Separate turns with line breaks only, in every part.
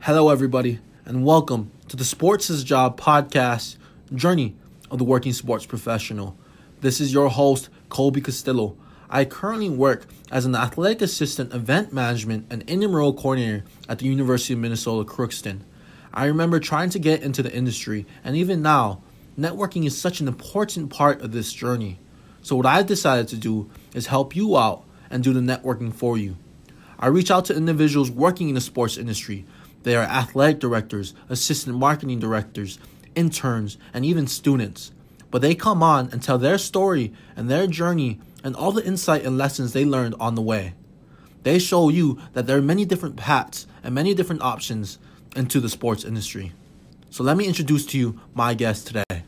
Hello, everybody, and welcome to the Sports is Job podcast journey of the working sports professional. This is your host, Colby Castillo. I currently work as an athletic assistant, event management, and intramural coordinator at the University of Minnesota Crookston. I remember trying to get into the industry, and even now, networking is such an important part of this journey. So, what I've decided to do is help you out and do the networking for you. I reach out to individuals working in the sports industry. They are athletic directors, assistant marketing directors, interns, and even students. But they come on and tell their story and their journey and all the insight and lessons they learned on the way. They show you that there are many different paths and many different options into the sports industry. So let me introduce to you my guest today.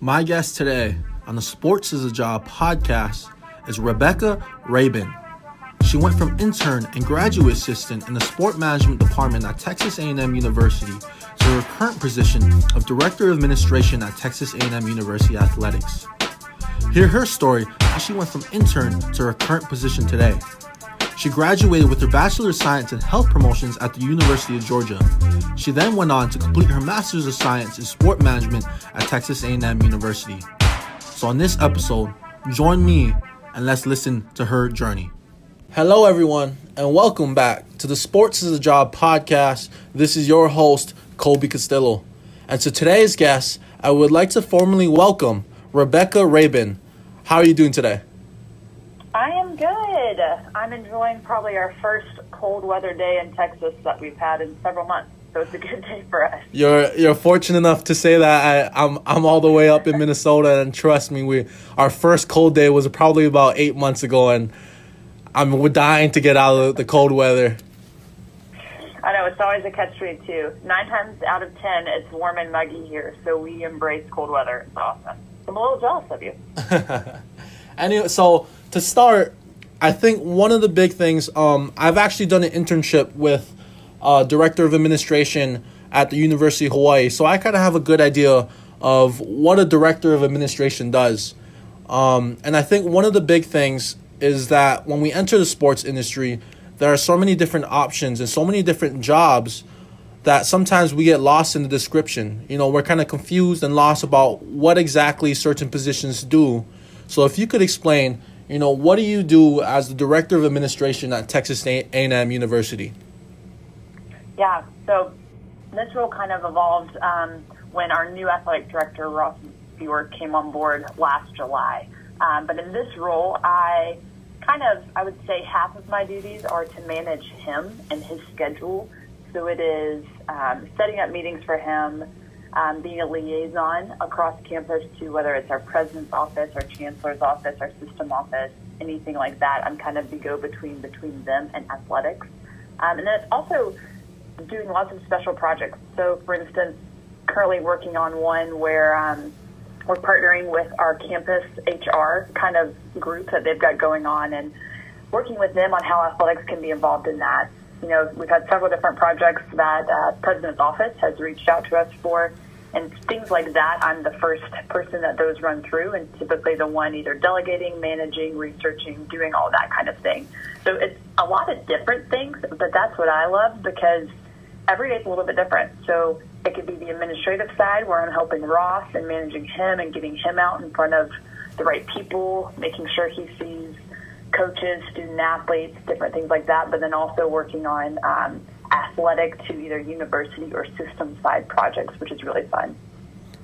My guest today on the Sports is a Job podcast is Rebecca Rabin. She went from intern and graduate assistant in the sport management department at Texas A&M University to her current position of director of administration at Texas A&M University Athletics. Hear her story how she went from intern to her current position today. She graduated with her Bachelor of Science in Health Promotions at the University of Georgia. She then went on to complete her Master's of Science in Sport Management at Texas A&M University. So on this episode, join me and let's listen to her journey. Hello everyone and welcome back to the Sports is a Job podcast. This is your host, Colby Castillo. And to today's guest, I would like to formally welcome Rebecca Rabin. How are you doing today?
I am good. I'm enjoying probably our first cold weather day in Texas that we've had in several months. So it's a good day for us.
You're you're fortunate enough to say that. I, I'm I'm all the way up in Minnesota, and trust me, we our first cold day was probably about eight months ago, and I'm we're dying to get out of the cold weather.
I know it's always a catch twenty two. Nine times out of ten, it's warm and muggy here, so we embrace cold weather. It's awesome. I'm a little jealous of you.
anyway, so to start, I think one of the big things, um, I've actually done an internship with uh, director of administration at the University of Hawaii, so I kind of have a good idea of what a director of administration does. Um, and I think one of the big things is that when we enter the sports industry, there are so many different options and so many different jobs that sometimes we get lost in the description. You know, we're kind of confused and lost about what exactly certain positions do. So if you could explain, you know, what do you do as the director of administration at Texas A&M University?
Yeah, so this role kind of evolved um, when our new athletic director, Ross Bjork, came on board last July. Um, but in this role, I kind of, I would say half of my duties are to manage him and his schedule. So it is um, setting up meetings for him, um, being a liaison across campus to whether it's our president's office, our chancellor's office, our system office, anything like that. I'm kind of the go-between between them and athletics. Um, and then it's also doing lots of special projects. So, for instance, currently working on one where um, we're partnering with our campus HR kind of group that they've got going on and working with them on how athletics can be involved in that. You know, we've had several different projects that uh, President's office has reached out to us for, and things like that. I'm the first person that those run through, and typically the one either delegating, managing, researching, doing all that kind of thing. So it's a lot of different things, but that's what I love because every day is a little bit different. So it could be the administrative side where I'm helping Ross and managing him and getting him out in front of the right people, making sure he sees coaches, student athletes, different things like that, but then also working on um, athletic to either university or system side projects, which is really fun.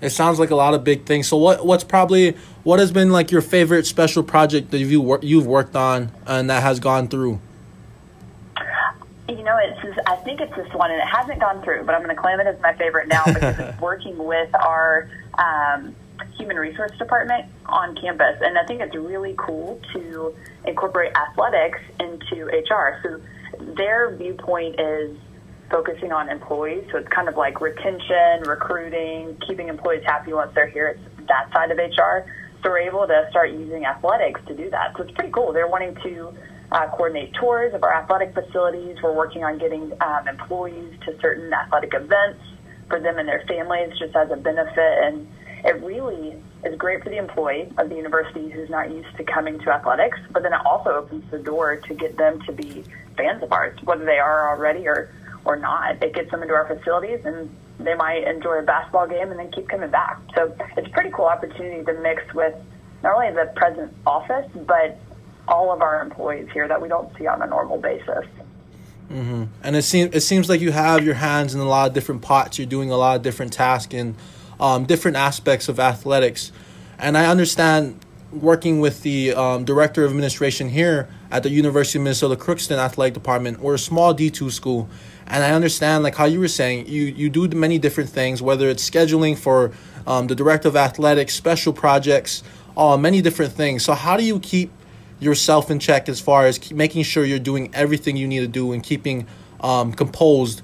It sounds like a lot of big things. So what what's probably what has been like your favorite special project that you you've worked on and that has gone through?
You know, it's just, I think it's this one, and it hasn't gone through, but I'm going to claim it as my favorite now because it's working with our um, human resource department on campus, and I think it's really cool to incorporate athletics into HR. So their viewpoint is focusing on employees, so it's kind of like retention, recruiting, keeping employees happy once they're here. It's that side of HR. So we're able to start using athletics to do that. So it's pretty cool. They're wanting to uh, coordinate tours of our athletic facilities. We're working on getting um, employees to certain athletic events for them and their families just as a benefit. And it really is great for the employee of the university who's not used to coming to athletics, but then it also opens the door to get them to be fans of ours, whether they are already or or not. It gets them into our facilities and they might enjoy a basketball game and then keep coming back. So it's a pretty cool opportunity to mix with not only the present office, but all of our employees here that we don't see on a normal basis.
Mm-hmm. And it seems it seems like you have your hands in a lot of different pots. You're doing a lot of different tasks in um, different aspects of athletics. And I understand working with the um, director of administration here at the University of Minnesota Crookston Athletic Department. We're a small D2 school, and I understand like how you were saying you you do many different things, whether it's scheduling for um, the director of athletics, special projects, uh, many different things. So how do you keep yourself in check as far as making sure you're doing everything you need to do and keeping um, composed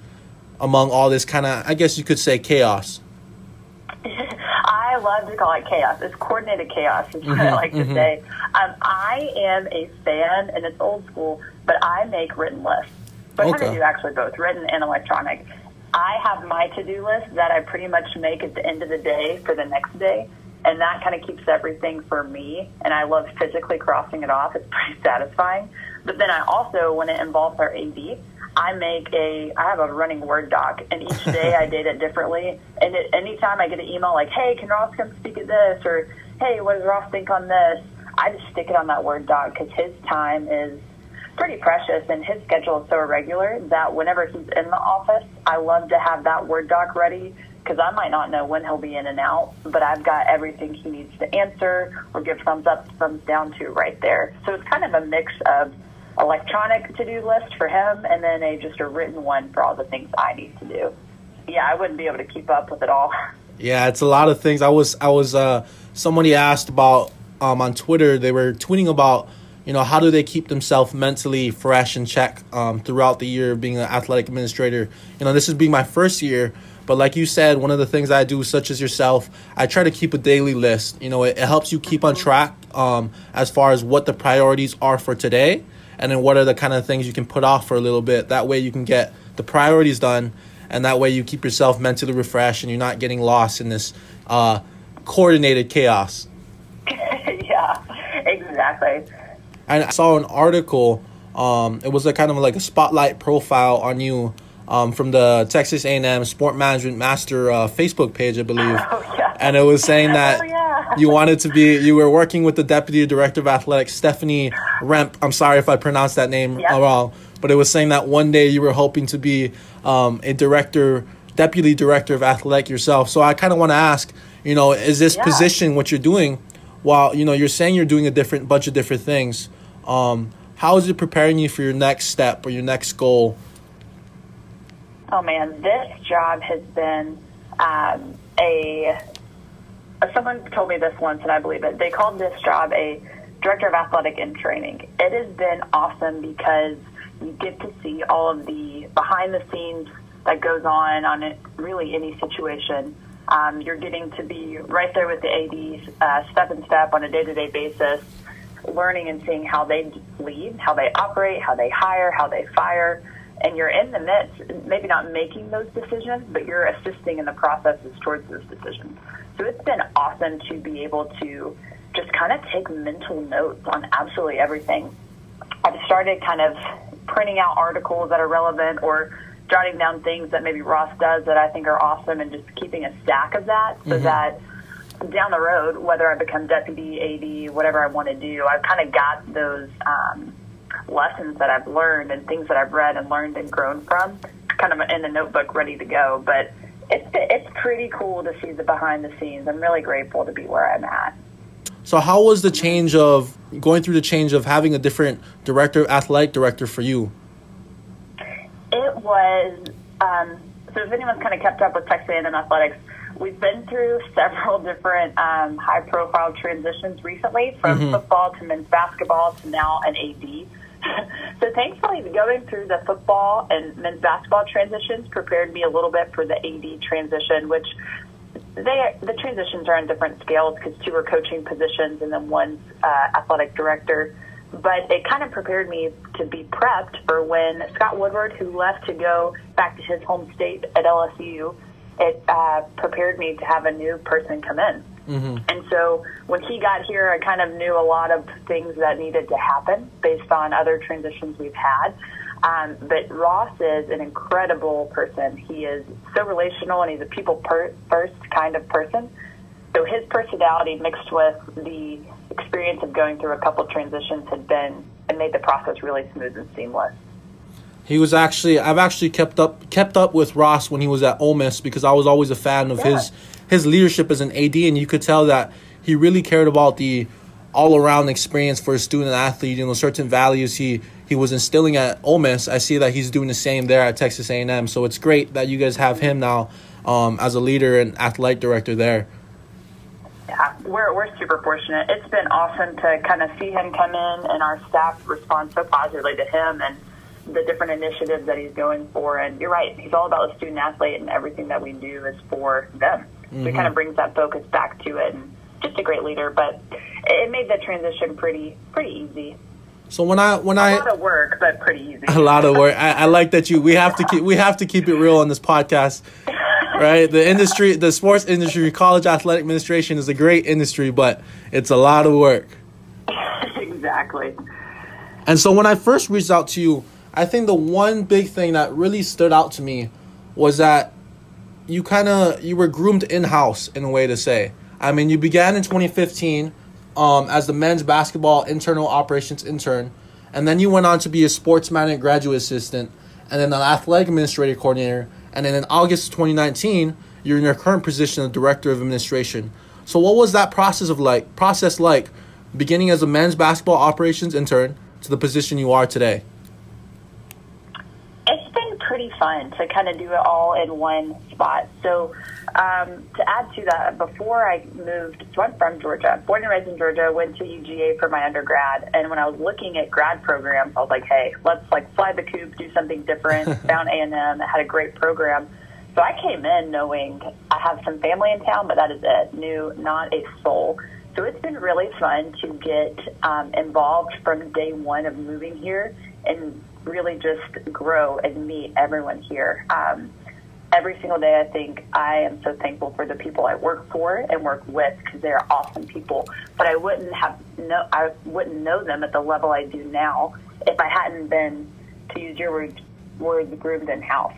among all this kind of, I guess you could say, chaos?
I love to call it chaos. It's coordinated chaos, is what mm-hmm, I like to mm-hmm. say. Um, I am a fan, and it's old school, but I make written lists. So I do actually both written and electronic. I have my to do list that I pretty much make at the end of the day for the next day. And that kind of keeps everything for me. And I love physically crossing it off. It's pretty satisfying. But then I also, when it involves our AD, I make a, I have a running Word doc, and each day I date it differently. And it, anytime I get an email like, hey, can Ross come speak at this? Or, hey, what does Ross think on this? I just stick it on that Word doc because his time is pretty precious and his schedule is so irregular that whenever he's in the office, I love to have that Word doc ready because I might not know when he'll be in and out, but I've got everything he needs to answer or give thumbs up, thumbs down to right there. So it's kind of a mix of electronic to-do list for him and then a just a written one for all the things I need to do. Yeah, I wouldn't be able to keep up with it all.
Yeah, it's a lot of things. I was I was uh somebody asked about um on Twitter, they were tweeting about you know how do they keep themselves mentally fresh and check um, throughout the year of being an athletic administrator you know this is being my first year but like you said, one of the things I do, such as yourself, I try to keep a daily list. You know, it, it helps you keep on track um, as far as what the priorities are for today, and then what are the kind of things you can put off for a little bit. That way, you can get the priorities done, and that way you keep yourself mentally refreshed, and you're not getting lost in this uh, coordinated chaos.
yeah, exactly.
And I saw an article. Um, it was a kind of like a spotlight profile on you um, from the Texas A&M Sport Management Master uh, Facebook page, I believe.
Oh, yeah.
And it was saying that
oh, yeah.
you wanted to be, you were working with the Deputy Director of Athletics, Stephanie Rempe. I'm sorry if I pronounced that name wrong, but it was saying that one day you were hoping to be um, a director, Deputy Director of Athletic yourself. So I kind of want to ask, you know, is this position what you're doing? While you know you're saying you're doing a different bunch of different things, um, how is it preparing you for your next step or your next goal
Oh man, this job has been um, a. Someone told me this once, and I believe it. They called this job a director of athletic and training. It has been awesome because you get to see all of the behind the scenes that goes on on really any situation. Um, you're getting to be right there with the ADs, uh, step and step on a day to day basis, learning and seeing how they lead, how they operate, how they hire, how they fire and you're in the midst, maybe not making those decisions, but you're assisting in the processes towards those decisions. So it's been awesome to be able to just kind of take mental notes on absolutely everything. I've started kind of printing out articles that are relevant or jotting down things that maybe Ross does that I think are awesome and just keeping a stack of that so mm-hmm. that down the road, whether I become deputy AD, whatever I want to do, I've kind of got those um, lessons that I've learned and things that I've read and learned and grown from, kind of in the notebook ready to go. But it's it's pretty cool to see the behind the scenes. I'm really grateful to be where I'm at.
So how was the change of going through the change of having a different director, athletic director for you?
It was um, so. If anyone's kind of kept up with Texas A&M athletics, we've been through several different um, high-profile transitions recently, from mm-hmm. football to men's basketball to now an AD. so thankfully, going through the football and men's basketball transitions prepared me a little bit for the AD transition, which they the transitions are on different scales because two are coaching positions and then one's uh, athletic director. But it kind of prepared me to be prepped for when Scott Woodward, who left to go back to his home state at LSU, it uh, prepared me to have a new person come in. Mm-hmm. And so when he got here, I kind of knew a lot of things that needed to happen based on other transitions we've had. Um, but Ross is an incredible person. He is so relational and he's a people per- first kind of person. So his personality mixed with the experience of going through a couple transitions had been and made the process really smooth and seamless.
He was actually I've actually kept up kept up with Ross when he was at Ole Miss because I was always a fan of
Yeah.
his his leadership as an AD and you could tell that he really cared about the all around experience for a student athlete, you know, certain values he he was instilling at Ole Miss. I see that he's doing the same there at Texas A&M. So it's great that you guys have him now um, as a leader and athletic director there.
Yeah, we're, we're super fortunate. It's been awesome to kind of see him come in and our staff respond so positively to him and the different initiatives that he's going for. And you're right, he's all about the student athlete, and everything that we do is for them. So he mm-hmm. kind of brings that focus back to it. And just a great leader, but it made the transition pretty pretty easy.
So when I when
A
I
lot of work, but pretty easy.
a lot of work. I, I like that you. We have to keep. We have to keep it real on this podcast, right? The industry, the sports industry, college athletic administration is a great industry, but it's a lot of work.
exactly.
And so when I first reached out to you, I think the one big thing that really stood out to me was that you kind of you were groomed in house in a way to say. I mean, you began in 2015 um, as the men's basketball internal operations intern, and then you went on to be a sports management graduate assistant, and then an athletic administrative coordinator, and then in August 2019, you're in your current position of director of administration. So, what was that process of like process like, beginning as a men's basketball operations intern to the position you are today?
Pretty fun to kind of do it all in one spot. So, um, to add to that, before I moved, so I'm from Georgia, born and raised in Georgia, went to UGA for my undergrad, and when I was looking at grad programs, I was like, hey, let's like fly the coop, do something different. Found A and M, had a great program. So I came in knowing I have some family in town, but that is it. Knew not a soul. So it's been really fun to get um, involved from day one of moving here and really just grow and meet everyone here. Um, every single day, I think I am so thankful for the people I work for and work with because they are awesome people. But I wouldn't have no, I wouldn't know them at the level I do now if I hadn't been, to use your word, word groomed in house.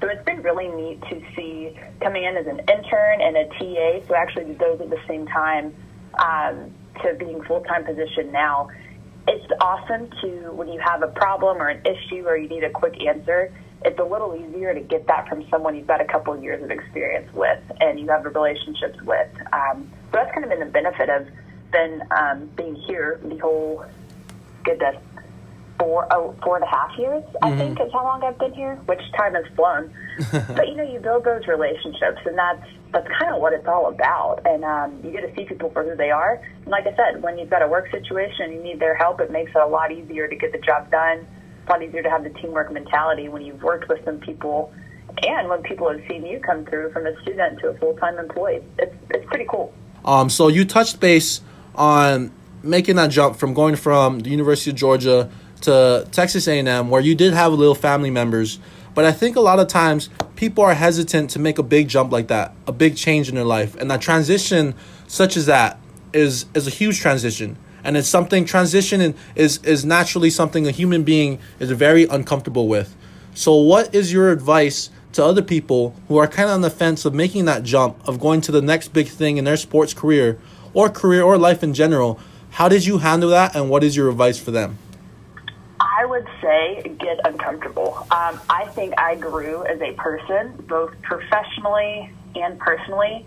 So it's been really neat to see coming in as an intern and a TA. So actually, those at the same time um, to being full time position now. It's awesome to when you have a problem or an issue or you need a quick answer. It's a little easier to get that from someone you've got a couple of years of experience with and you have relationships with. Um, so that's kind of been the benefit of been um, being here the whole goodness four oh four and a half years I think is how long I've been here, which time has flown. but you know, you build those relationships, and that's that's kind of what it's all about. And um, you get to see people for who they are. And like I said, when you've got a work situation you need their help, it makes it a lot easier to get the job done. It's a lot easier to have the teamwork mentality when you've worked with some people, and when people have seen you come through from a student to a full time employee. It's it's pretty cool.
Um, so you touched base on making that jump from going from the University of Georgia to Texas A&M, where you did have a little family members. But I think a lot of times people are hesitant to make a big jump like that, a big change in their life, and that transition, such as that, is is a huge transition, and it's something transition is is naturally something a human being is very uncomfortable with. So, what is your advice to other people who are kind of on the fence of making that jump, of going to the next big thing in their sports career or career or life in general? How did you handle that, and what is your advice for them?
Would say get uncomfortable. Um, I think I grew as a person, both professionally and personally,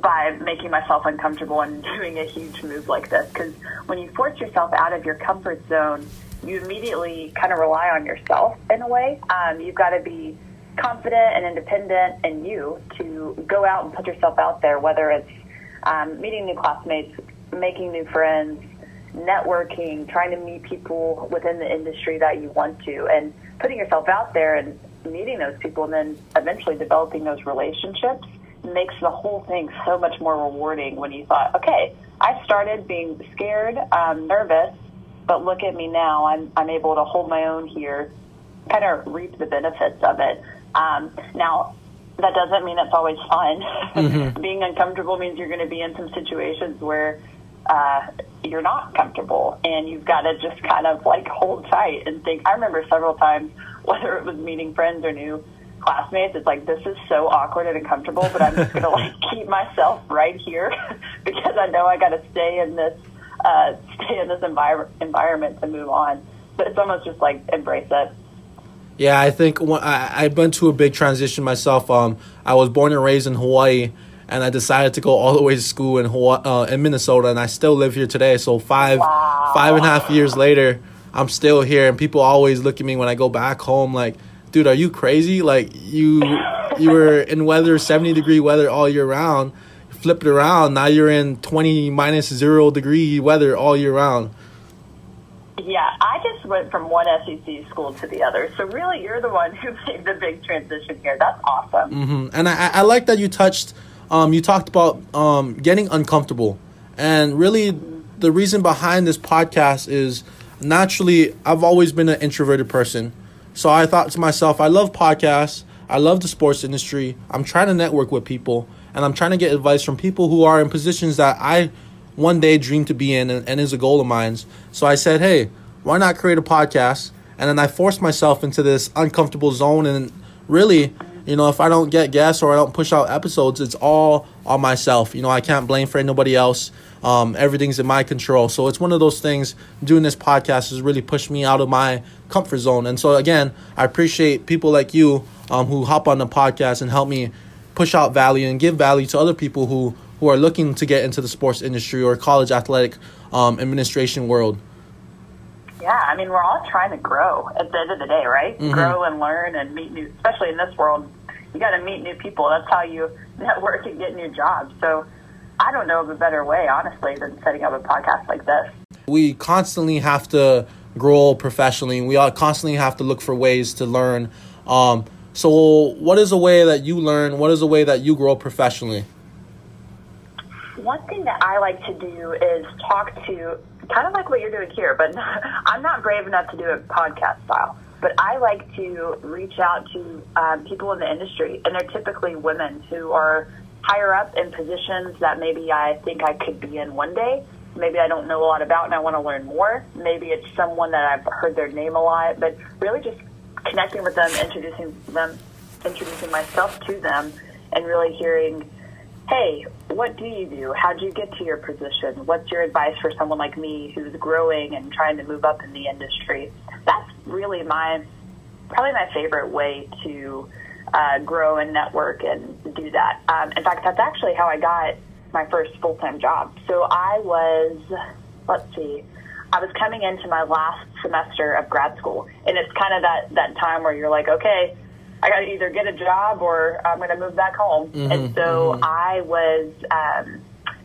by making myself uncomfortable and doing a huge move like this. Because when you force yourself out of your comfort zone, you immediately kind of rely on yourself in a way. Um, you've got to be confident and independent in you to go out and put yourself out there, whether it's um, meeting new classmates, making new friends, networking, trying to meet people within the industry that you want to, and putting yourself out there and meeting those people, and then eventually developing those relationships makes the whole thing so much more rewarding when you thought, okay, I started being scared, um, nervous, but look at me now. I'm, I'm able to hold my own here, kind of reap the benefits of it. Um, now, that doesn't mean it's always fun. Being uncomfortable means you're going to be in some situations where uh, you're not comfortable and you've got to just kind of like hold tight and think. I remember several times, whether it was meeting friends or new classmates, it's like, this is so awkward and uncomfortable, but I'm just going to like keep myself right here because I know I got to stay in this, uh, stay in this envir- environment to move on. But it's almost just like embrace it.
Yeah, I think when I, I went to a big transition myself. Um, I was born and raised in Hawaii and I decided to go all the way to school in Hawaii, uh, in Minnesota, and I still live here today. So five
wow.
five and a half years later, I'm still here, and people always look at me when I go back home like, "Dude, are you crazy? Like you you were in weather, seventy degree weather all year round, flip it around, now you're in twenty minus zero degree weather all year round."
Yeah, I just went from one SEC school to the other. So really, you're the one who made the big transition here. That's awesome.
Mm-hmm. And I, I like that you touched um, you talked about um, getting uncomfortable. And really, the reason behind this podcast is naturally, I've always been an introverted person. So I thought to myself, I love podcasts, I love the sports industry, I'm trying to network with people, and I'm trying to get advice from people who are in positions that I one day dream to be in and, and is a goal of mine. So I said, hey, why not create a podcast? And then I forced myself into this uncomfortable zone and really you know, if I don't get guests or I don't push out episodes, it's all on myself. You know, I can't blame for anybody else. Um, everything's in my control. So it's one of those things. Doing this podcast has really pushed me out of my comfort zone. And so again, I appreciate people like you um, who hop on the podcast and help me push out value and give value to other people who who are looking to get into the sports industry or college athletic um, administration world.
Yeah, I mean, we're all trying to grow at the end of the day, right? Mm-hmm. Grow and learn and meet new, especially in this world you got to meet new people. That's how you network and get new jobs. So I don't know of a better way, honestly, than setting up a podcast like this.
We constantly have to grow professionally. We all constantly have to look for ways to learn. Um, so, what is a way that you learn? What is a way that you grow professionally?
One thing that I like to do is talk to, kind of like what you're doing here, but I'm not brave enough to do it podcast style. But I like to reach out to um, people in the industry, and they're typically women who are higher up in positions that maybe I think I could be in one day. Maybe I don't know a lot about and I want to learn more. Maybe it's someone that I've heard their name a lot, but really just connecting with them, introducing them, introducing myself to them, and really hearing, hey, what do you do? How did you get to your position? What's your advice for someone like me who's growing and trying to move up in the industry? Really my probably my favorite way to uh, grow and network and do that. Um, in fact, that's actually how I got my first full time job. So I was, let's see, I was coming into my last semester of grad school, and it's kind of that that time where you're like, okay, I got to either get a job or I'm going to move back home. Mm-hmm, and so mm-hmm. I was. Um,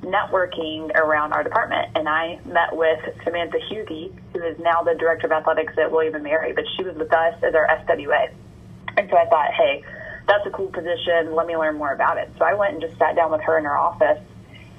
networking around our department, and I met with Samantha Huge, who is now the director of athletics at William and Mary, but she was with us as our SWA. And so I thought, hey, that's a cool position. Let me learn more about it. So I went and just sat down with her in her office,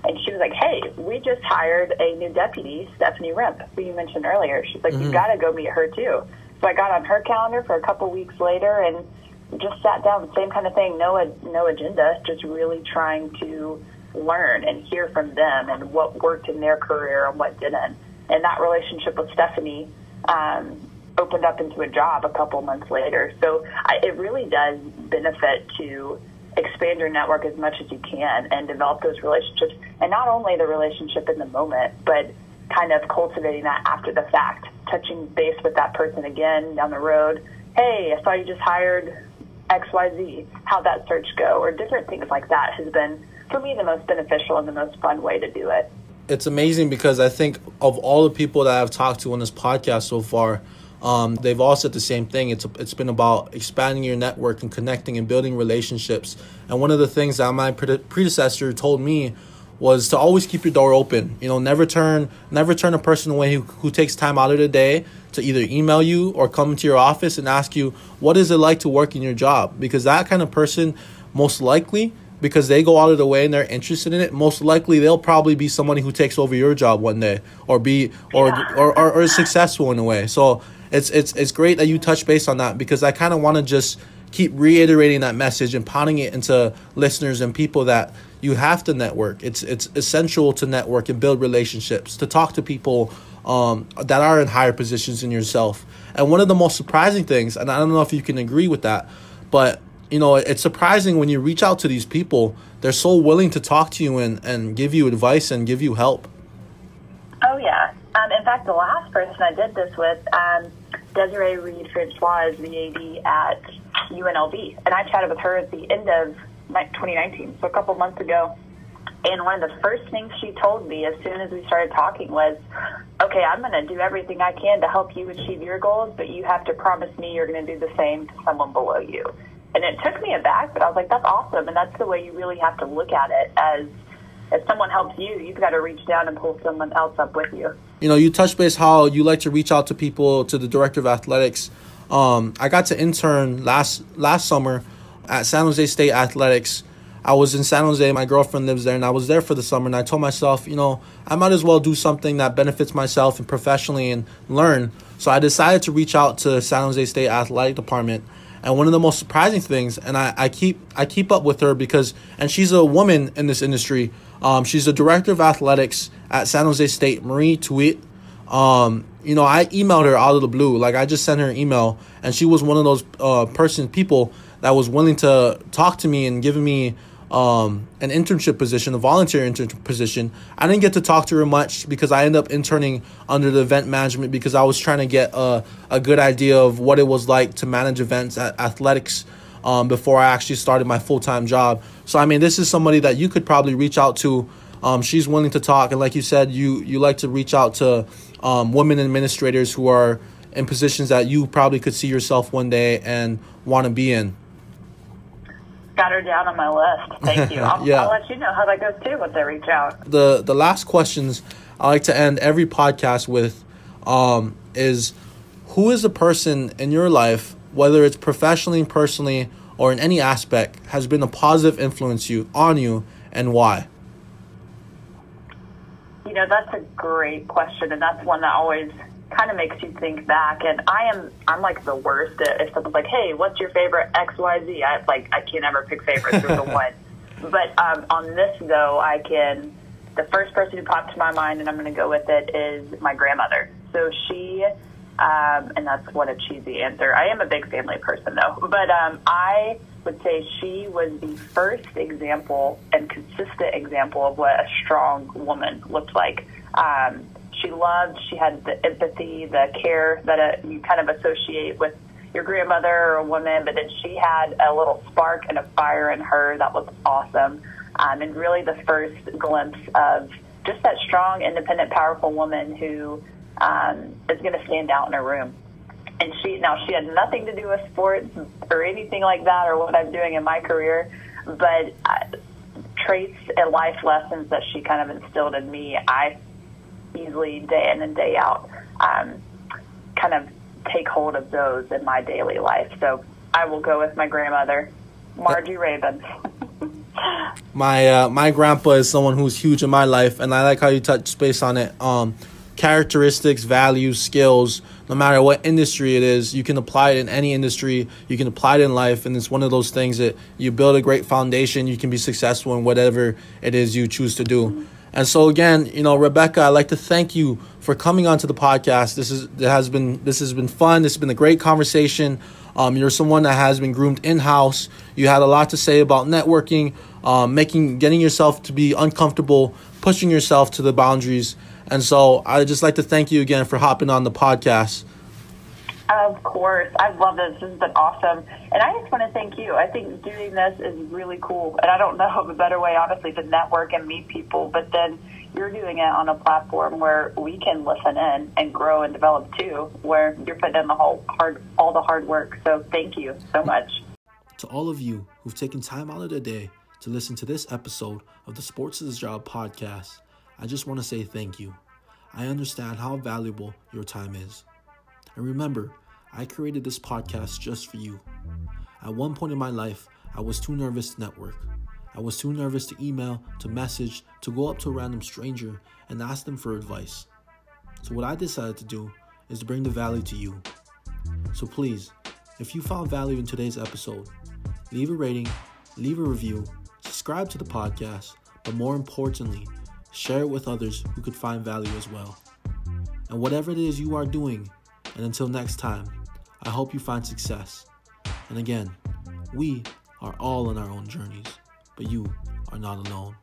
and she was like, hey, we just hired a new deputy, Stephanie Rempe, who you mentioned earlier. She's like, mm-hmm. you got to go meet her too. So I got on her calendar for a couple weeks later and just sat down, same kind of thing, no no agenda, just really trying to learn and hear from them and what worked in their career and what didn't. And that relationship with Stephanie um, opened up into a job a couple months later. So I, it really does benefit to expand your network as much as you can and develop those relationships. And not only the relationship in the moment, but kind of cultivating that after the fact, touching base with that person again down the road. Hey, I saw you just hired XYZ. How'd that search go? Or different things like that has been for me the most beneficial and the most fun way to do it.
It's amazing because I think of all the people that I've talked to on this podcast so far, um, they've all said the same thing. It's it's been about expanding your network and connecting and building relationships. And one of the things that my predecessor told me was to always keep your door open. You know, never turn never turn a person away who, who takes time out of the day to either email you or come to your office and ask you what is it like to work in your job because that kind of person most likely because they go out of the way and they're interested in it, most likely they'll probably be somebody who takes over your job one day or be or or, or, or successful in a way. So it's it's it's great that you touch base on that because I kind of want to just keep reiterating that message and pounding it into listeners and people that you have to network. It's it's essential to network and build relationships, to talk to people um, that are in higher positions than yourself. And one of the most surprising things, and I don't know if you can agree with that, but you know, it's surprising when you reach out to these people, they're so willing to talk to you and, and give you advice and give you help.
Oh, yeah. Um, in fact, the last person I did this with, um, Desiree Reed Francois, is the AD at UNLV. And I chatted with her at the end of 2019, so a couple months ago. And one of the first things she told me as soon as we started talking was, okay, I'm going to do everything I can to help you achieve your goals, but you have to promise me you're going to do the same to someone below you. And it took me aback, but I was like, that's awesome. And that's the way you really have to look at it as if someone helps you, you've got to reach down and pull someone else up with you.
You know, you touched base how you like to reach out to people, to the director of athletics. Um, I got to intern last last summer at San Jose State Athletics I was in San Jose. My girlfriend lives there, and I was there for the summer. And I told myself, you know, I might as well do something that benefits myself and professionally and learn. So I decided to reach out to San Jose State Athletic Department. And one of the most surprising things, and I, I keep I keep up with her because, and she's a woman in this industry. Um, she's the director of athletics at San Jose State, Marie Tuite. Um, you know, I emailed her out of the blue. Like I just sent her an email, and she was one of those uh, person people that was willing to talk to me and giving me um, an internship position, a volunteer internship position. I didn't get to talk to her much because I ended up interning under the event management because I was trying to get a, a good idea of what it was like to manage events at athletics um, before I actually started my full time job. So, I mean, this is somebody that you could probably reach out to. Um, she's willing to talk. And like you said, you, you like to reach out to um, women administrators who are in positions that you probably could see yourself one day and want to be in
got her down on my list. Thank you. I'll, yeah. I'll let you know how that goes too once they reach out.
The the last questions I like to end every podcast with um, is who is the person in your life, whether it's professionally, personally, or in any aspect, has been a positive influence you on you and why?
You know, that's a great question, and that's one that always kind of makes you think back. And I am, I'm like the worst. At, if someone's like, "Hey, what's your favorite X, Y, Z?" I like, I can't ever pick favorites. There's the one. But um, on this though, I can. The first person who popped to my mind, and I'm going to go with it, is my grandmother. So she, um, and that's what a cheesy answer. I am a big family person though, but um, I would say she was the first example and consistent example of what a strong woman looked like. Um, she loved. She had the empathy, the care that uh, you kind of associate with your grandmother or a woman, but then she had a little spark and a fire in her that was awesome. Um, and really the first glimpse of just that strong, independent, powerful woman who um, is going to stand out in a room. And she now she had nothing to do with sports or anything like that or what I'm doing in my career, but uh, traits and life lessons that she kind of instilled in me, I easily day in and day out um, kind of take hold of those in my daily life. So I will go with my grandmother, Margie Raven.
my uh, my grandpa is someone who's huge in my life, and I like how you touch space on it. Um, characteristics, values, skills. No matter what industry it is, you can apply it in any industry. You can apply it in life, and it's one of those things that you build a great foundation. You can be successful in whatever it is you choose to do. And so again, you know, Rebecca, I'd like to thank you for coming onto the podcast. This is it has been this has been fun. This has been a great conversation. Um, you're someone that has been groomed in house. You had a lot to say about networking, um, making getting yourself to be uncomfortable, pushing yourself to the boundaries. And so I'd just like to thank you again for hopping on the podcast.
Of course. I love this. This has been awesome. And I just want to thank you. I think doing this is really cool. And I don't know of a better way, honestly, to network and meet people. But then you're doing it on a platform where we can listen in and grow and develop too, where you're putting in the whole hard, all the hard work. So thank you so much.
To all of you who've taken time out of the day to listen to this episode of the Sports is a Job podcast, I just want to say thank you. I understand how valuable your time is. And remember, I created this podcast just for you. At one point in my life, I was too nervous to network. I was too nervous to email, to message, to go up to a random stranger and ask them for advice. So, what I decided to do is to bring the value to you. So, please, if you found value in today's episode, leave a rating, leave a review, subscribe to the podcast, but more importantly, share it with others who could find value as well. And whatever it is you are doing, and until next time, I hope you find success. And again, we are all on our own journeys, but you are not alone.